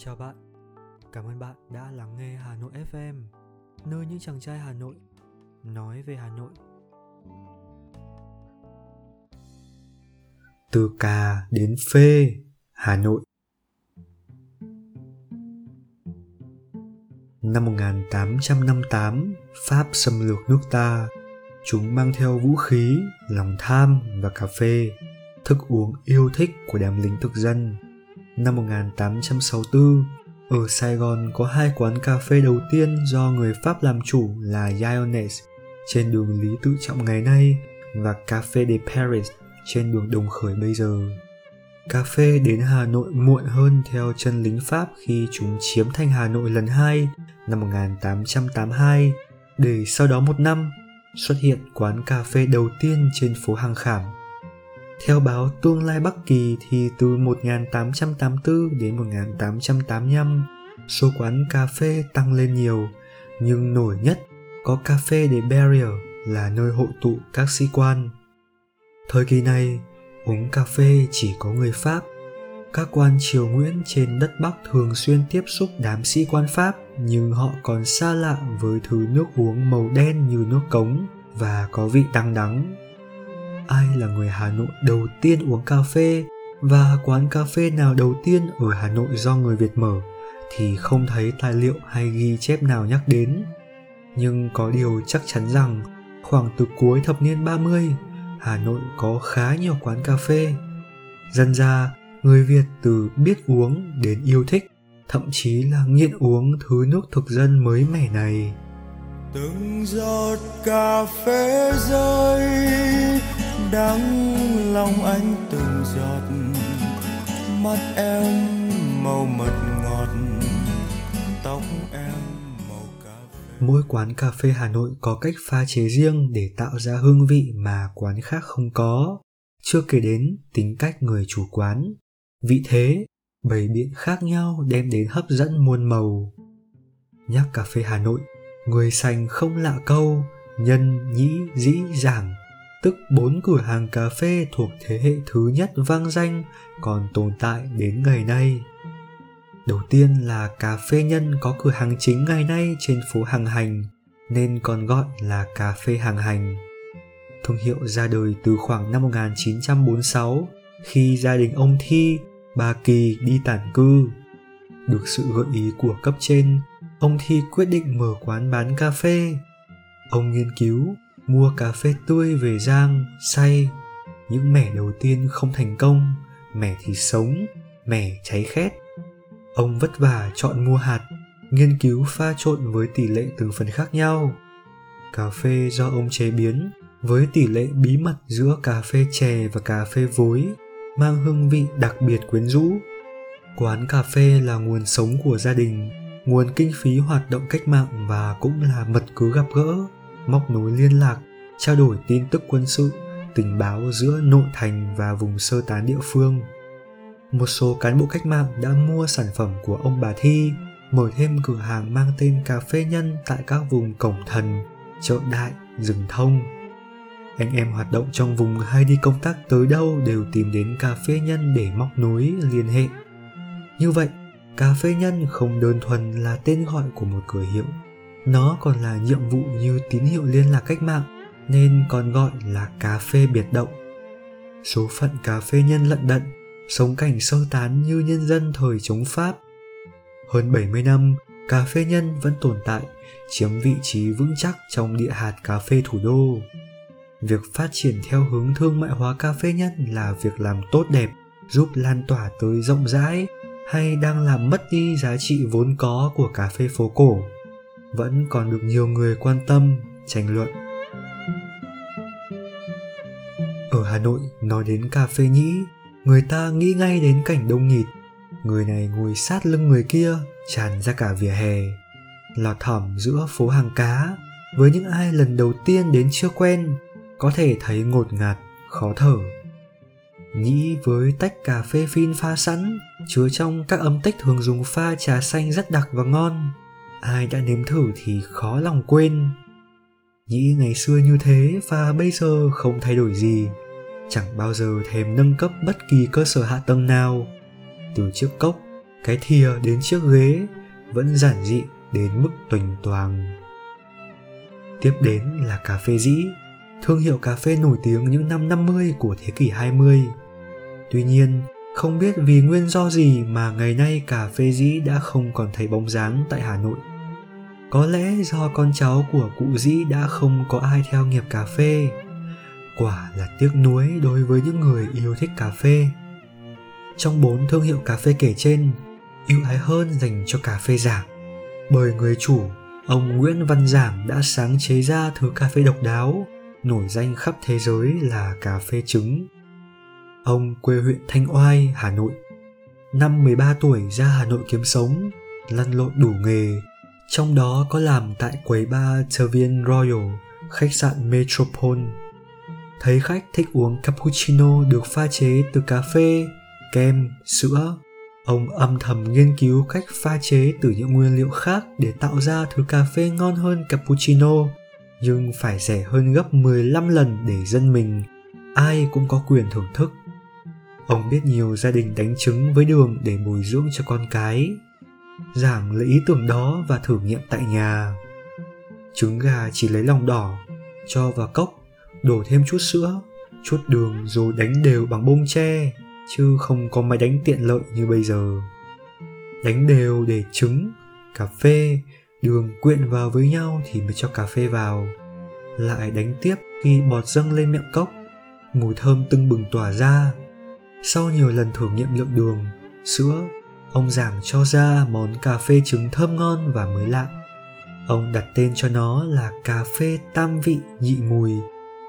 Chào bạn, cảm ơn bạn đã lắng nghe Hà Nội FM, nơi những chàng trai Hà Nội nói về Hà Nội. Từ cà đến phê, Hà Nội. Năm 1858, Pháp xâm lược nước ta. Chúng mang theo vũ khí, lòng tham và cà phê, thức uống yêu thích của đám lính thực dân năm 1864, ở Sài Gòn có hai quán cà phê đầu tiên do người Pháp làm chủ là Lyonnaise trên đường Lý Tự Trọng ngày nay và Café de Paris trên đường Đồng Khởi bây giờ. Cà phê đến Hà Nội muộn hơn theo chân lính Pháp khi chúng chiếm thành Hà Nội lần hai năm 1882 để sau đó một năm xuất hiện quán cà phê đầu tiên trên phố Hàng Khảm theo báo Tương lai Bắc Kỳ thì từ 1884 đến 1885, số quán cà phê tăng lên nhiều, nhưng nổi nhất có cà phê de Barrier là nơi hội tụ các sĩ quan. Thời kỳ này, uống cà phê chỉ có người Pháp. Các quan triều Nguyễn trên đất Bắc thường xuyên tiếp xúc đám sĩ quan Pháp nhưng họ còn xa lạ với thứ nước uống màu đen như nước cống và có vị đắng đắng ai là người Hà Nội đầu tiên uống cà phê và quán cà phê nào đầu tiên ở Hà Nội do người Việt mở thì không thấy tài liệu hay ghi chép nào nhắc đến. Nhưng có điều chắc chắn rằng khoảng từ cuối thập niên 30, Hà Nội có khá nhiều quán cà phê. Dần ra, người Việt từ biết uống đến yêu thích, thậm chí là nghiện uống thứ nước thực dân mới mẻ này. Từng giọt cà phê rơi đắng lòng anh từng giọt, mắt em màu mật ngọt, tóc em màu cà phê. Mỗi quán cà phê hà nội có cách pha chế riêng để tạo ra hương vị mà quán khác không có. Chưa kể đến tính cách người chủ quán, vị thế, bày biện khác nhau đem đến hấp dẫn muôn màu. Nhắc cà phê hà nội, người sành không lạ câu, nhân nhĩ dĩ giảng tức bốn cửa hàng cà phê thuộc thế hệ thứ nhất vang danh còn tồn tại đến ngày nay. Đầu tiên là cà phê nhân có cửa hàng chính ngày nay trên phố Hàng Hành nên còn gọi là cà phê Hàng Hành. Thương hiệu ra đời từ khoảng năm 1946 khi gia đình ông Thi, bà Kỳ đi tản cư. Được sự gợi ý của cấp trên, ông Thi quyết định mở quán bán cà phê. Ông nghiên cứu mua cà phê tươi về rang xay những mẻ đầu tiên không thành công, mẻ thì sống, mẻ cháy khét. Ông vất vả chọn mua hạt, nghiên cứu pha trộn với tỷ lệ từng phần khác nhau. Cà phê do ông chế biến, với tỷ lệ bí mật giữa cà phê chè và cà phê vối, mang hương vị đặc biệt quyến rũ. Quán cà phê là nguồn sống của gia đình, nguồn kinh phí hoạt động cách mạng và cũng là mật cứ gặp gỡ móc nối liên lạc, trao đổi tin tức quân sự, tình báo giữa nội thành và vùng sơ tán địa phương. Một số cán bộ cách mạng đã mua sản phẩm của ông bà Thi, mở thêm cửa hàng mang tên cà phê nhân tại các vùng cổng thần, chợ đại, rừng thông. Anh em hoạt động trong vùng hay đi công tác tới đâu đều tìm đến cà phê nhân để móc nối liên hệ. Như vậy, cà phê nhân không đơn thuần là tên gọi của một cửa hiệu nó còn là nhiệm vụ như tín hiệu liên lạc cách mạng nên còn gọi là cà phê biệt động. Số phận cà phê nhân lận đận, sống cảnh sơ tán như nhân dân thời chống Pháp. Hơn 70 năm, cà phê nhân vẫn tồn tại, chiếm vị trí vững chắc trong địa hạt cà phê thủ đô. Việc phát triển theo hướng thương mại hóa cà phê nhân là việc làm tốt đẹp, giúp lan tỏa tới rộng rãi hay đang làm mất đi giá trị vốn có của cà phê phố cổ vẫn còn được nhiều người quan tâm, tranh luận. Ở hà nội, nói đến cà phê nhĩ, người ta nghĩ ngay đến cảnh đông nghịt. Người này ngồi sát lưng người kia, tràn ra cả vỉa hè. Lọt thỏm giữa phố hàng cá, với những ai lần đầu tiên đến chưa quen, có thể thấy ngột ngạt, khó thở. Nhĩ với tách cà phê phin pha sẵn, chứa trong các ấm tích thường dùng pha trà xanh rất đặc và ngon ai đã nếm thử thì khó lòng quên nghĩ ngày xưa như thế và bây giờ không thay đổi gì chẳng bao giờ thèm nâng cấp bất kỳ cơ sở hạ tầng nào từ chiếc cốc cái thìa đến chiếc ghế vẫn giản dị đến mức tuỳnh toàng. Tiếp đến là cà phê dĩ, thương hiệu cà phê nổi tiếng những năm 50 của thế kỷ 20. Tuy nhiên, không biết vì nguyên do gì mà ngày nay cà phê dĩ đã không còn thấy bóng dáng tại Hà Nội. Có lẽ do con cháu của cụ dĩ đã không có ai theo nghiệp cà phê. Quả là tiếc nuối đối với những người yêu thích cà phê. Trong bốn thương hiệu cà phê kể trên, ưu ái hơn dành cho cà phê giảm, Bởi người chủ, ông Nguyễn Văn Giảm đã sáng chế ra thứ cà phê độc đáo, nổi danh khắp thế giới là cà phê trứng. Ông quê huyện Thanh Oai, Hà Nội. Năm 13 tuổi ra Hà Nội kiếm sống, lăn lộn đủ nghề, trong đó có làm tại quầy bar Tervian Royal, khách sạn Metropole. Thấy khách thích uống cappuccino được pha chế từ cà phê, kem, sữa, ông âm thầm nghiên cứu cách pha chế từ những nguyên liệu khác để tạo ra thứ cà phê ngon hơn cappuccino, nhưng phải rẻ hơn gấp 15 lần để dân mình, ai cũng có quyền thưởng thức. Ông biết nhiều gia đình đánh trứng với đường để bồi dưỡng cho con cái. Giảng lấy ý tưởng đó và thử nghiệm tại nhà. Trứng gà chỉ lấy lòng đỏ, cho vào cốc, đổ thêm chút sữa, chút đường rồi đánh đều bằng bông tre, chứ không có máy đánh tiện lợi như bây giờ. Đánh đều để trứng, cà phê, đường quyện vào với nhau thì mới cho cà phê vào. Lại đánh tiếp khi bọt dâng lên miệng cốc, mùi thơm tưng bừng tỏa ra. Sau nhiều lần thử nghiệm lượng đường, sữa, ông giảng cho ra món cà phê trứng thơm ngon và mới lạ. Ông đặt tên cho nó là cà phê tam vị nhị mùi,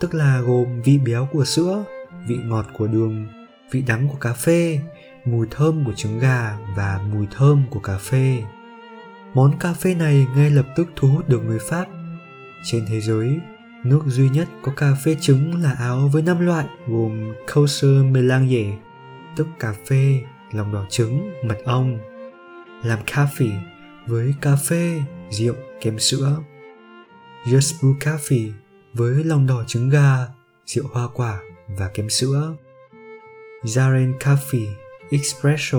tức là gồm vị béo của sữa, vị ngọt của đường, vị đắng của cà phê, mùi thơm của trứng gà và mùi thơm của cà phê. Món cà phê này ngay lập tức thu hút được người Pháp. Trên thế giới, nước duy nhất có cà phê trứng là Áo với năm loại gồm Kosher Melange, tức cà phê, lòng đỏ trứng, mật ong. Làm coffee với cà phê, rượu, kem sữa. Just Brew Coffee với lòng đỏ trứng gà, rượu hoa quả và kem sữa. Zaren Coffee Espresso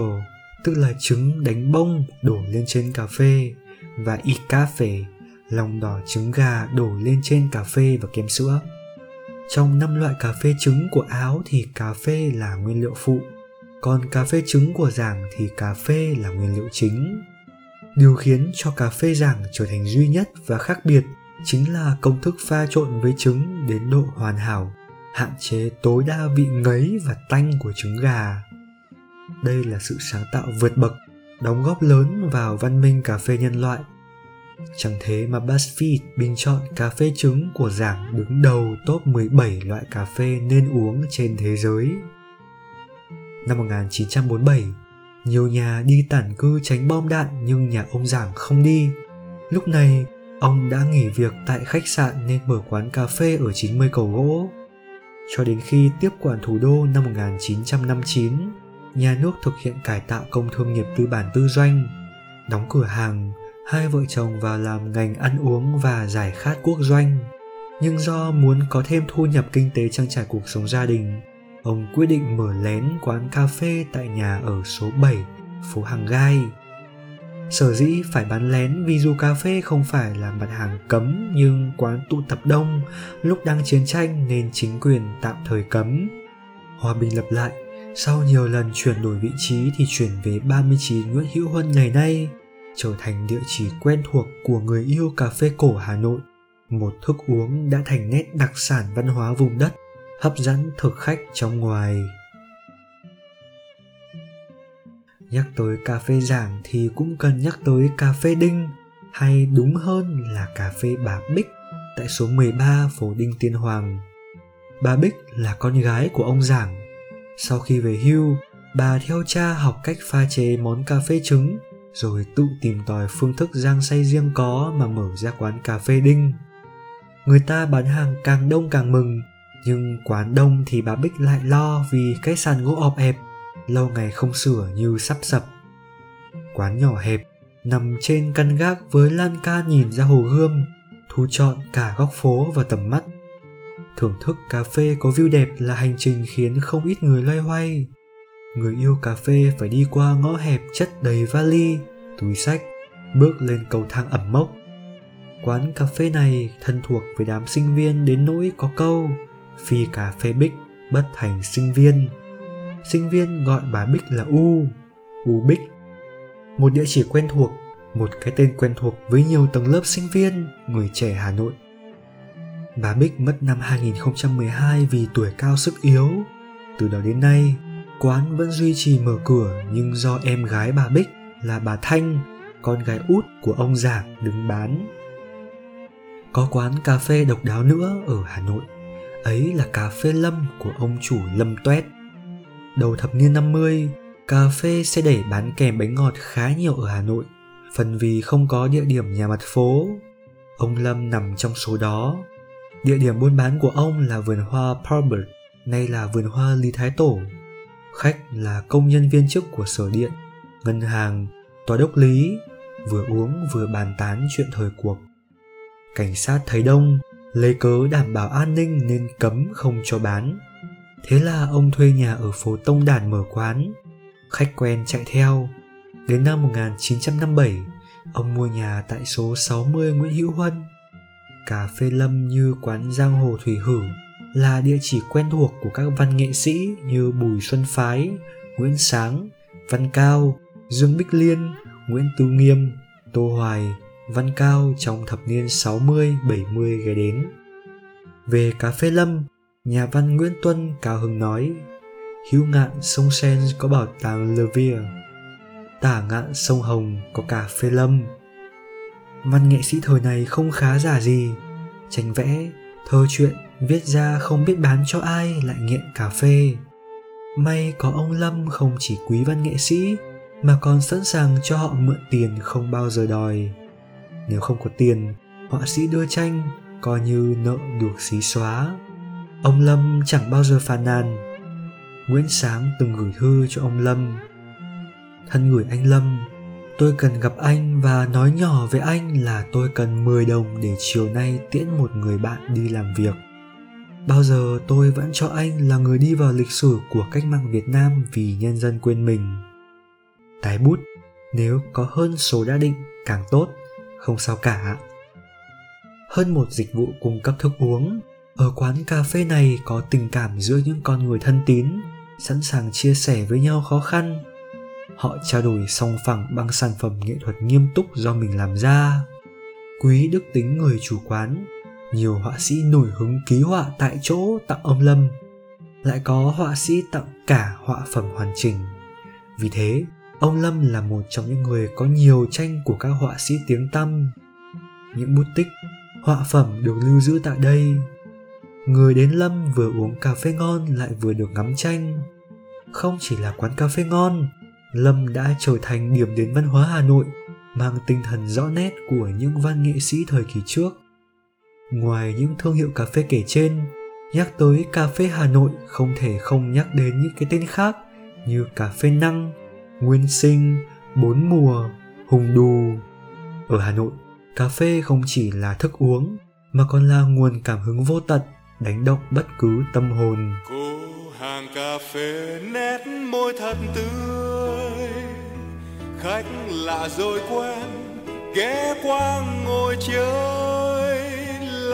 tức là trứng đánh bông đổ lên trên cà phê và e-cafe lòng đỏ trứng gà đổ lên trên cà phê và kem sữa. Trong năm loại cà phê trứng của Áo thì cà phê là nguyên liệu phụ, còn cà phê trứng của Giảng thì cà phê là nguyên liệu chính. Điều khiến cho cà phê Giảng trở thành duy nhất và khác biệt chính là công thức pha trộn với trứng đến độ hoàn hảo hạn chế tối đa vị ngấy và tanh của trứng gà. Đây là sự sáng tạo vượt bậc, đóng góp lớn vào văn minh cà phê nhân loại. Chẳng thế mà BuzzFeed bình chọn cà phê trứng của giảng đứng đầu top 17 loại cà phê nên uống trên thế giới. Năm 1947, nhiều nhà đi tản cư tránh bom đạn nhưng nhà ông giảng không đi. Lúc này, ông đã nghỉ việc tại khách sạn nên mở quán cà phê ở 90 cầu gỗ cho đến khi tiếp quản thủ đô năm 1959, nhà nước thực hiện cải tạo công thương nghiệp tư bản tư doanh, đóng cửa hàng, hai vợ chồng vào làm ngành ăn uống và giải khát quốc doanh. Nhưng do muốn có thêm thu nhập kinh tế trang trải cuộc sống gia đình, ông quyết định mở lén quán cà phê tại nhà ở số 7, phố Hàng Gai, Sở dĩ phải bán lén vì dù cà phê không phải là mặt hàng cấm nhưng quán tụ tập đông lúc đang chiến tranh nên chính quyền tạm thời cấm. Hòa bình lập lại, sau nhiều lần chuyển đổi vị trí thì chuyển về 39 Nguyễn Hữu Huân ngày nay, trở thành địa chỉ quen thuộc của người yêu cà phê cổ Hà Nội. Một thức uống đã thành nét đặc sản văn hóa vùng đất, hấp dẫn thực khách trong ngoài. Nhắc tới cà phê giảng thì cũng cần nhắc tới cà phê đinh, hay đúng hơn là cà phê bà Bích tại số 13 phố Đinh Tiên Hoàng. Bà Bích là con gái của ông Giảng. Sau khi về hưu, bà theo cha học cách pha chế món cà phê trứng, rồi tự tìm tòi phương thức rang xay riêng có mà mở ra quán cà phê đinh. Người ta bán hàng càng đông càng mừng, nhưng quán đông thì bà Bích lại lo vì cái sàn gỗ ọp ẹp lâu ngày không sửa như sắp sập. Quán nhỏ hẹp nằm trên căn gác với lan can nhìn ra hồ gươm thu trọn cả góc phố và tầm mắt. Thưởng thức cà phê có view đẹp là hành trình khiến không ít người loay hoay người yêu cà phê phải đi qua ngõ hẹp chất đầy vali, túi sách, bước lên cầu thang ẩm mốc. Quán cà phê này thân thuộc với đám sinh viên đến nỗi có câu phi cà phê bích bất thành sinh viên. Sinh viên gọi bà Bích là U, U Bích. Một địa chỉ quen thuộc, một cái tên quen thuộc với nhiều tầng lớp sinh viên, người trẻ Hà Nội. Bà Bích mất năm 2012 vì tuổi cao sức yếu. Từ đó đến nay, quán vẫn duy trì mở cửa nhưng do em gái bà Bích là bà Thanh, con gái út của ông Giảng đứng bán. Có quán cà phê độc đáo nữa ở Hà Nội, ấy là cà phê Lâm của ông chủ Lâm Tuét. Đầu thập niên 50, cà phê sẽ đẩy bán kèm bánh ngọt khá nhiều ở Hà Nội, phần vì không có địa điểm nhà mặt phố. Ông Lâm nằm trong số đó. Địa điểm buôn bán của ông là vườn hoa Parbert, nay là vườn hoa Lý Thái Tổ. Khách là công nhân viên chức của sở điện, ngân hàng, tòa đốc lý, vừa uống vừa bàn tán chuyện thời cuộc. Cảnh sát thấy đông, lấy cớ đảm bảo an ninh nên cấm không cho bán. Thế là ông thuê nhà ở phố Tông Đản mở quán. Khách quen chạy theo. Đến năm 1957, ông mua nhà tại số 60 Nguyễn Hữu Huân. Cà phê Lâm như quán giang hồ thủy hử là địa chỉ quen thuộc của các văn nghệ sĩ như Bùi Xuân Phái, Nguyễn Sáng, Văn Cao, Dương Bích Liên, Nguyễn Tư Nghiêm, Tô Hoài, Văn Cao trong thập niên 60-70 ghé đến. Về cà phê Lâm, nhà văn Nguyễn Tuân Cao Hưng nói Hữu ngạn sông Sen có bảo tàng Le Via Tả ngạn sông Hồng có cà phê Lâm Văn nghệ sĩ thời này không khá giả gì Tranh vẽ, thơ chuyện viết ra không biết bán cho ai lại nghiện cà phê. May có ông Lâm không chỉ quý văn nghệ sĩ, mà còn sẵn sàng cho họ mượn tiền không bao giờ đòi. Nếu không có tiền, họa sĩ đưa tranh, coi như nợ được xí xóa. Ông lâm chẳng bao giờ phàn nàn. Nguyễn sáng từng gửi thư cho ông lâm. Thân gửi anh lâm, tôi cần gặp anh và nói nhỏ với anh là tôi cần 10 đồng để chiều nay tiễn một người bạn đi làm việc bao giờ tôi vẫn cho anh là người đi vào lịch sử của cách mạng việt nam vì nhân dân quên mình. Tái bút, nếu có hơn số đã định, càng tốt, không sao cả. Hơn một dịch vụ cung cấp thức uống, ở quán cà phê này có tình cảm giữa những con người thân tín, sẵn sàng chia sẻ với nhau khó khăn. Họ trao đổi song phẳng bằng sản phẩm nghệ thuật nghiêm túc do mình làm ra. Quý đức tính người chủ quán nhiều họa sĩ nổi hứng ký họa tại chỗ tặng ông lâm. Lại có họa sĩ tặng cả họa phẩm hoàn chỉnh. Vì thế, ông lâm là một trong những người có nhiều tranh của các họa sĩ tiếng tăm. Những bút tích, họa phẩm được lưu giữ tại đây. Người đến lâm vừa uống cà phê ngon lại vừa được ngắm tranh. Không chỉ là quán cà phê ngon, lâm đã trở thành điểm đến văn hóa hà nội, mang tinh thần rõ nét của những văn nghệ sĩ thời kỳ trước ngoài những thương hiệu cà phê kể trên, nhắc tới cà phê hà nội không thể không nhắc đến những cái tên khác như cà phê năng, nguyên sinh, bốn mùa, hùng đù. Ở hà nội, cà phê không chỉ là thức uống, mà còn là nguồn cảm hứng vô tận, đánh động bất cứ tâm hồn. Cô hàng cà phê nét môi thật tươi, khách lạ rồi quen, ghé qua ngồi chơi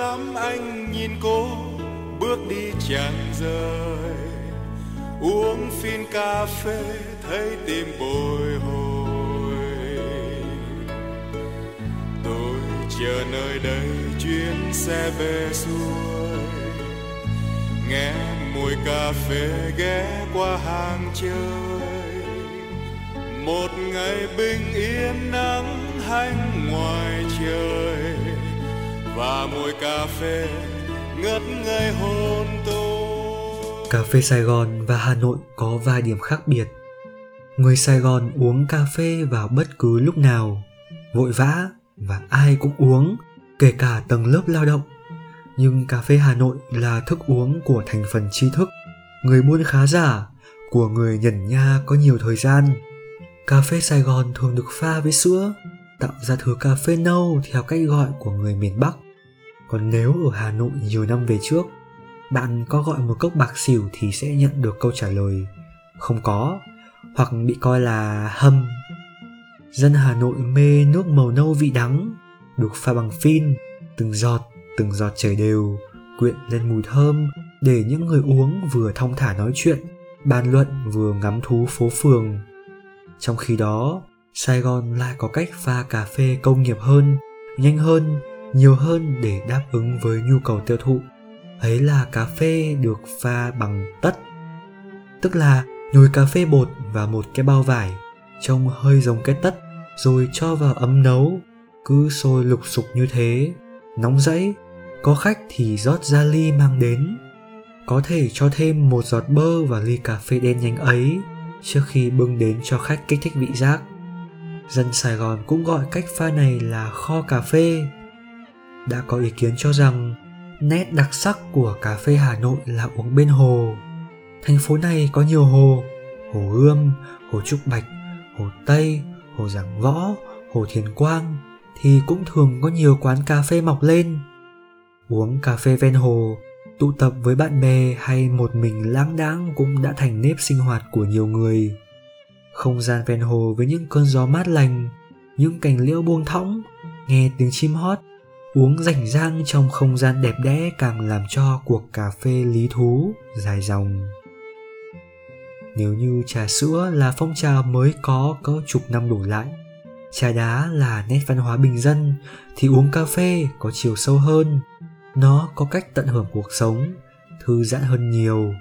lắm anh nhìn cô, bước đi chẳng rời. Uống phin cà phê, thấy tim bồi hồi. Tôi chờ nơi đây, chuyến xe về xuôi. Nghe mùi cà phê ghé qua hàng chơi một ngày bình yên nắng hanh ngoài trời và mùi cà phê ngất ngây hôn tôi cà phê Sài Gòn và Hà Nội có vài điểm khác biệt người Sài Gòn uống cà phê vào bất cứ lúc nào, vội vã và ai cũng uống, kể cả tầng lớp lao động. Nhưng cà phê Hà Nội là thức uống của thành phần tri thức, người buôn khá giả, của người nhẩn nha có nhiều thời gian. Cà phê Sài Gòn thường được pha với sữa, tạo ra thứ cà phê nâu theo cách gọi của người miền Bắc. Còn nếu ở Hà Nội nhiều năm về trước, bạn có gọi một cốc bạc xỉu thì sẽ nhận được câu trả lời không có, hoặc bị coi là hâm. Dân Hà Nội mê nước màu nâu vị đắng, được pha bằng phin, từng giọt, từng giọt chảy đều, quyện lên mùi thơm để những người uống vừa thong thả nói chuyện, bàn luận vừa ngắm thú phố phường. Trong khi đó, Sài Gòn lại có cách pha cà phê công nghiệp hơn, nhanh hơn, nhiều hơn để đáp ứng với nhu cầu tiêu thụ. Ấy là cà phê được pha bằng tất. Tức là nhồi cà phê bột vào một cái bao vải, trông hơi giống cái tất, rồi cho vào ấm nấu, cứ sôi lục sục như thế, nóng rẫy, có khách thì rót ra ly mang đến. Có thể cho thêm một giọt bơ vào ly cà phê đen nhanh ấy trước khi bưng đến cho khách kích thích vị giác. Dân Sài Gòn cũng gọi cách pha này là kho cà phê. Đã có ý kiến cho rằng nét đặc sắc của cà phê Hà Nội là uống bên hồ. Thành phố này có nhiều hồ, hồ Ươm, hồ Trúc Bạch, hồ Tây, hồ Giảng Võ, hồ Thiền Quang thì cũng thường có nhiều quán cà phê mọc lên. Uống cà phê ven hồ, tụ tập với bạn bè hay một mình lãng đãng cũng đã thành nếp sinh hoạt của nhiều người không gian ven hồ với những cơn gió mát lành, những cành liễu buông thõng, nghe tiếng chim hót, uống rảnh rang trong không gian đẹp đẽ càng làm cho cuộc cà phê lý thú dài dòng. Nếu như trà sữa là phong trào mới có cỡ chục năm đổ lại, trà đá là nét văn hóa bình dân, thì uống cà phê có chiều sâu hơn, nó có cách tận hưởng cuộc sống, thư giãn hơn nhiều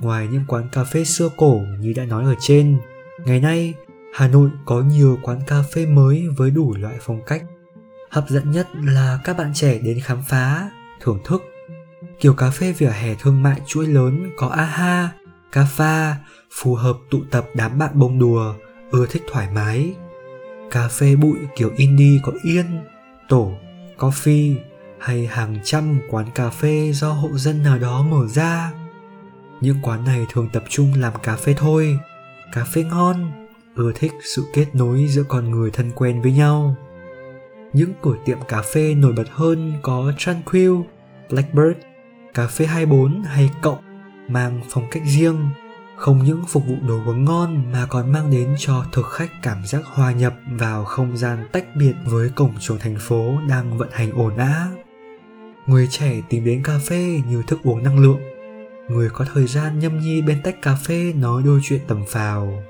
ngoài những quán cà phê xưa cổ như đã nói ở trên. Ngày nay, hà nội có nhiều quán cà phê mới với đủ loại phong cách. Hấp dẫn nhất là các bạn trẻ đến khám phá, thưởng thức. Kiểu cà phê vỉa hè thương mại chuỗi lớn có aha cà pha phù hợp tụ tập đám bạn bông đùa, ưa thích thoải mái. Cà phê bụi kiểu indie có yên, tổ, coffee hay hàng trăm quán cà phê do hộ dân nào đó mở ra những quán này thường tập trung làm cà phê thôi. Cà phê ngon ưa thích sự kết nối giữa con người thân quen với nhau. Những cửa tiệm cà phê nổi bật hơn có Tranquil, Blackbird, Cà phê 24 hay Cộng mang phong cách riêng, không những phục vụ đồ uống ngon mà còn mang đến cho thực khách cảm giác hòa nhập vào không gian tách biệt với cổng trường thành phố đang vận hành ổn ã. Người trẻ tìm đến cà phê như thức uống năng lượng, người có thời gian nhâm nhi bên tách cà phê nói đôi chuyện tầm phào.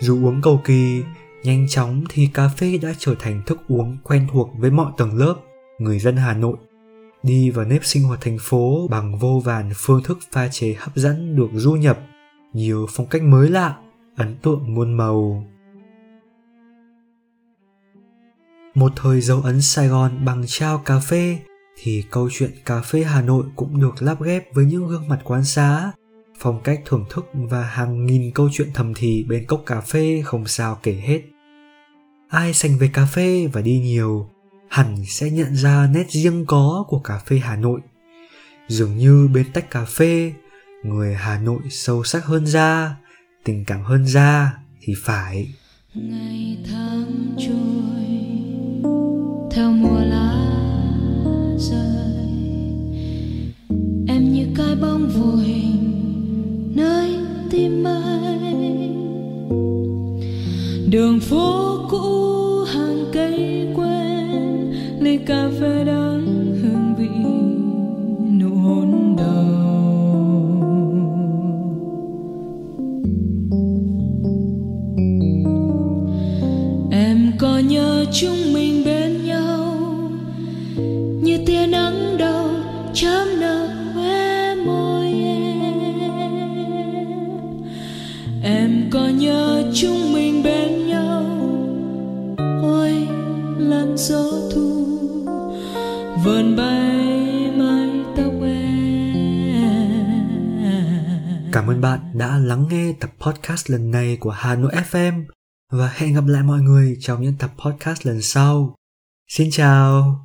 Dù uống cầu kỳ, nhanh chóng thì cà phê đã trở thành thức uống quen thuộc với mọi tầng lớp, người dân Hà Nội. Đi vào nếp sinh hoạt thành phố bằng vô vàn phương thức pha chế hấp dẫn được du nhập, nhiều phong cách mới lạ, ấn tượng muôn màu. Một thời dấu ấn Sài Gòn bằng trao cà phê thì câu chuyện cà phê Hà Nội cũng được lắp ghép với những gương mặt quán xá, phong cách thưởng thức và hàng nghìn câu chuyện thầm thì bên cốc cà phê không sao kể hết. Ai sành về cà phê và đi nhiều, hẳn sẽ nhận ra nét riêng có của cà phê Hà Nội. Dường như bên tách cà phê, người Hà Nội sâu sắc hơn ra, tình cảm hơn ra thì phải. Ngày tháng trôi theo mùa lá rơi em như cái bóng vô hình nơi tim anh. Đường phố cũ, hàng cây quen, ly cà phê đắng hương vị nụ hôn đầu. Em có nhớ chúng ơn bạn đã lắng nghe tập podcast lần này của Hà Nội FM và hẹn gặp lại mọi người trong những tập podcast lần sau. Xin chào!